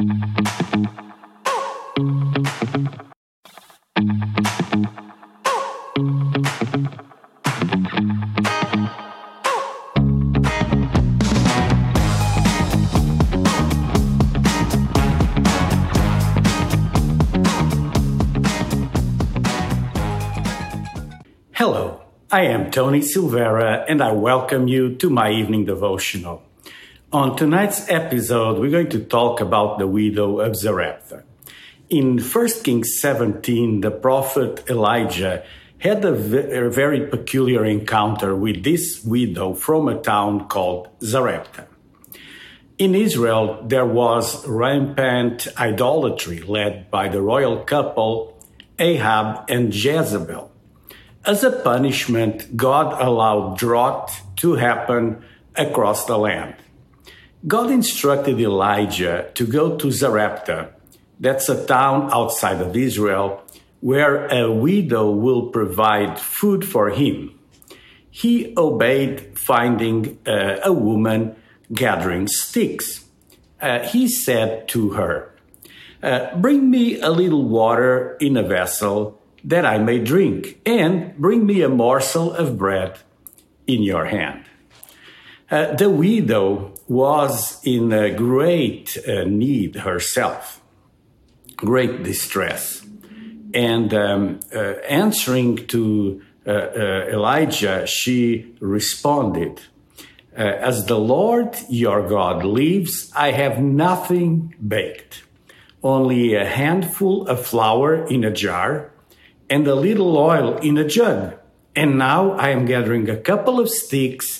Hello, I am Tony Silvera and I welcome you to my evening devotional. On tonight's episode, we're going to talk about the widow of Zarephath. In 1 Kings 17, the prophet Elijah had a very peculiar encounter with this widow from a town called Zarephath. In Israel, there was rampant idolatry led by the royal couple Ahab and Jezebel. As a punishment, God allowed drought to happen across the land. God instructed Elijah to go to Zarepta. that's a town outside of Israel, where a widow will provide food for him. He obeyed, finding uh, a woman gathering sticks. Uh, he said to her, uh, Bring me a little water in a vessel that I may drink, and bring me a morsel of bread in your hand. Uh, the widow was in a great uh, need herself, great distress. And um, uh, answering to uh, uh, Elijah, she responded, uh, As the Lord your God lives, I have nothing baked, only a handful of flour in a jar and a little oil in a jug. And now I am gathering a couple of sticks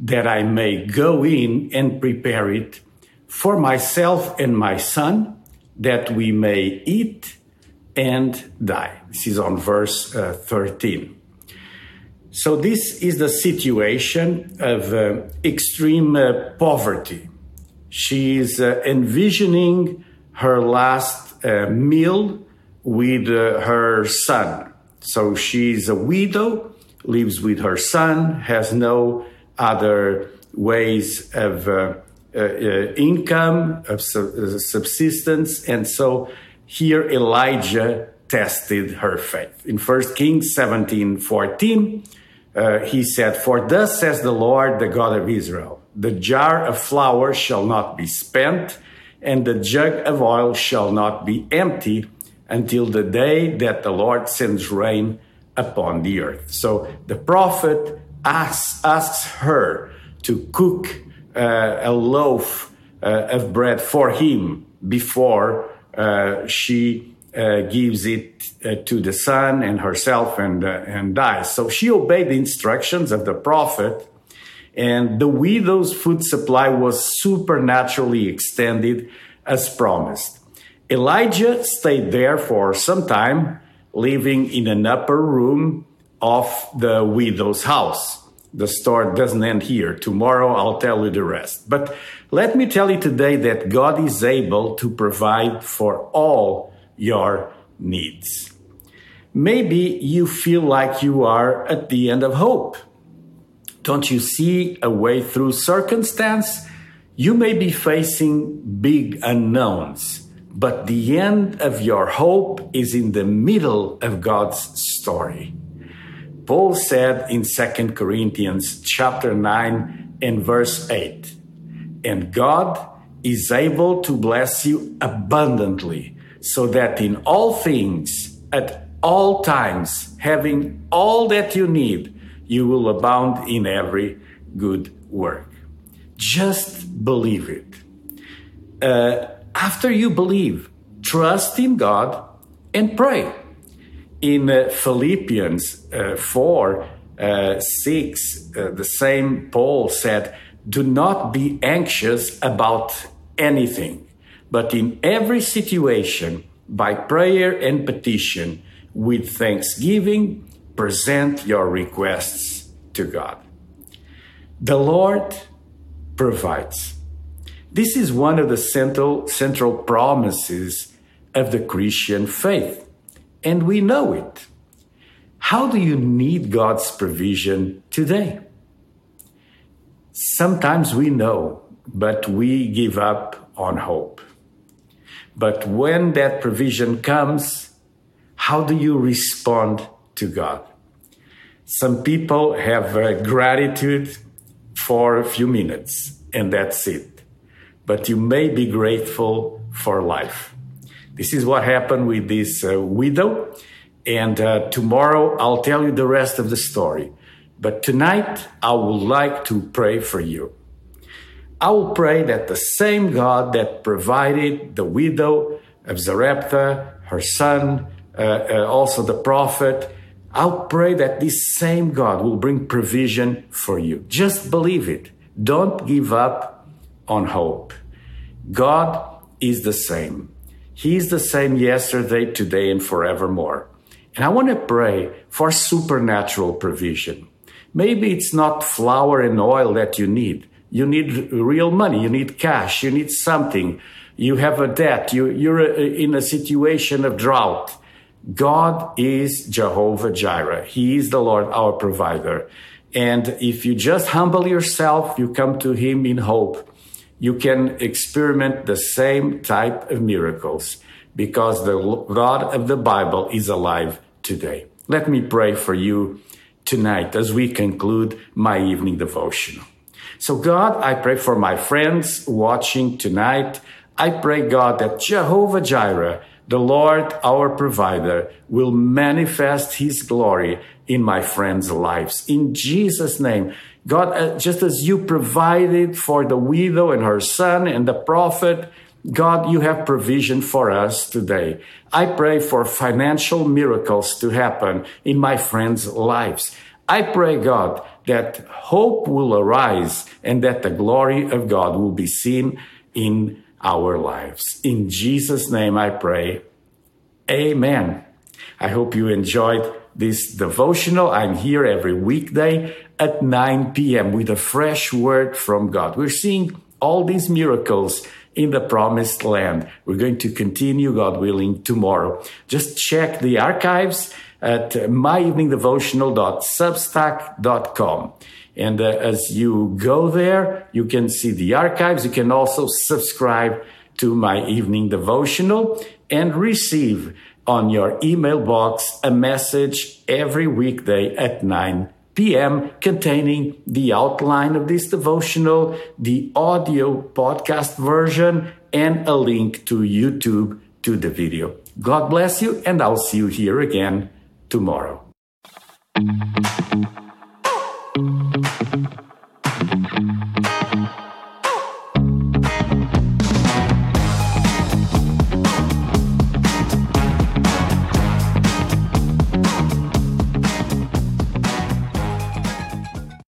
that I may go in and prepare it for myself and my son, that we may eat and die. This is on verse uh, 13. So, this is the situation of uh, extreme uh, poverty. She is uh, envisioning her last uh, meal with uh, her son. So she's a widow, lives with her son, has no other ways of uh, uh, income, of uh, subsistence. And so here Elijah tested her faith. In 1 Kings 17 14, uh, he said, For thus says the Lord, the God of Israel, the jar of flour shall not be spent, and the jug of oil shall not be empty until the day that the Lord sends rain upon the earth. So the prophet asks, asks her to cook uh, a loaf uh, of bread for him before uh, she uh, gives it uh, to the son and herself and, and dies. So she obeyed the instructions of the prophet, and the widow's food supply was supernaturally extended as promised. Elijah stayed there for some time, living in an upper room of the widow's house. The story doesn't end here. Tomorrow I'll tell you the rest. But let me tell you today that God is able to provide for all your needs. Maybe you feel like you are at the end of hope. Don't you see a way through circumstance? You may be facing big unknowns but the end of your hope is in the middle of God's story. Paul said in 2 Corinthians chapter 9 and verse 8, and God is able to bless you abundantly, so that in all things, at all times, having all that you need, you will abound in every good work. Just believe it. Uh, after you believe, trust in God and pray. In uh, Philippians uh, 4 uh, 6, uh, the same Paul said, Do not be anxious about anything, but in every situation, by prayer and petition, with thanksgiving, present your requests to God. The Lord provides. This is one of the central, central promises of the Christian faith, and we know it. How do you need God's provision today? Sometimes we know, but we give up on hope. But when that provision comes, how do you respond to God? Some people have uh, gratitude for a few minutes, and that's it. But you may be grateful for life. This is what happened with this uh, widow. And uh, tomorrow I'll tell you the rest of the story. But tonight I would like to pray for you. I will pray that the same God that provided the widow of Zarephath, her son, uh, uh, also the prophet, I'll pray that this same God will bring provision for you. Just believe it. Don't give up on hope. God is the same. He's the same yesterday, today, and forevermore. And I want to pray for supernatural provision. Maybe it's not flour and oil that you need. You need real money. You need cash. You need something. You have a debt. You, you're uh, in a situation of drought. God is Jehovah Jireh. He is the Lord, our provider. And if you just humble yourself, you come to Him in hope, you can experiment the same type of miracles because the God of the Bible is alive today. Let me pray for you tonight as we conclude my evening devotional. So, God, I pray for my friends watching tonight. I pray, God, that Jehovah Jireh, the Lord, our provider, will manifest his glory in my friends' lives. In Jesus' name, God, uh, just as you provided for the widow and her son and the prophet, God, you have provision for us today. I pray for financial miracles to happen in my friends' lives. I pray, God, that hope will arise and that the glory of God will be seen in our lives. In Jesus' name I pray. Amen. I hope you enjoyed this devotional. I'm here every weekday at 9 p.m. with a fresh word from God. We're seeing all these miracles in the promised land. We're going to continue, God willing, tomorrow. Just check the archives at myeveningdevotional.substack.com. And uh, as you go there, you can see the archives. You can also subscribe to my evening devotional and receive on your email box a message every weekday at 9 p.m. containing the outline of this devotional, the audio podcast version, and a link to YouTube to the video. God bless you, and I'll see you here again tomorrow.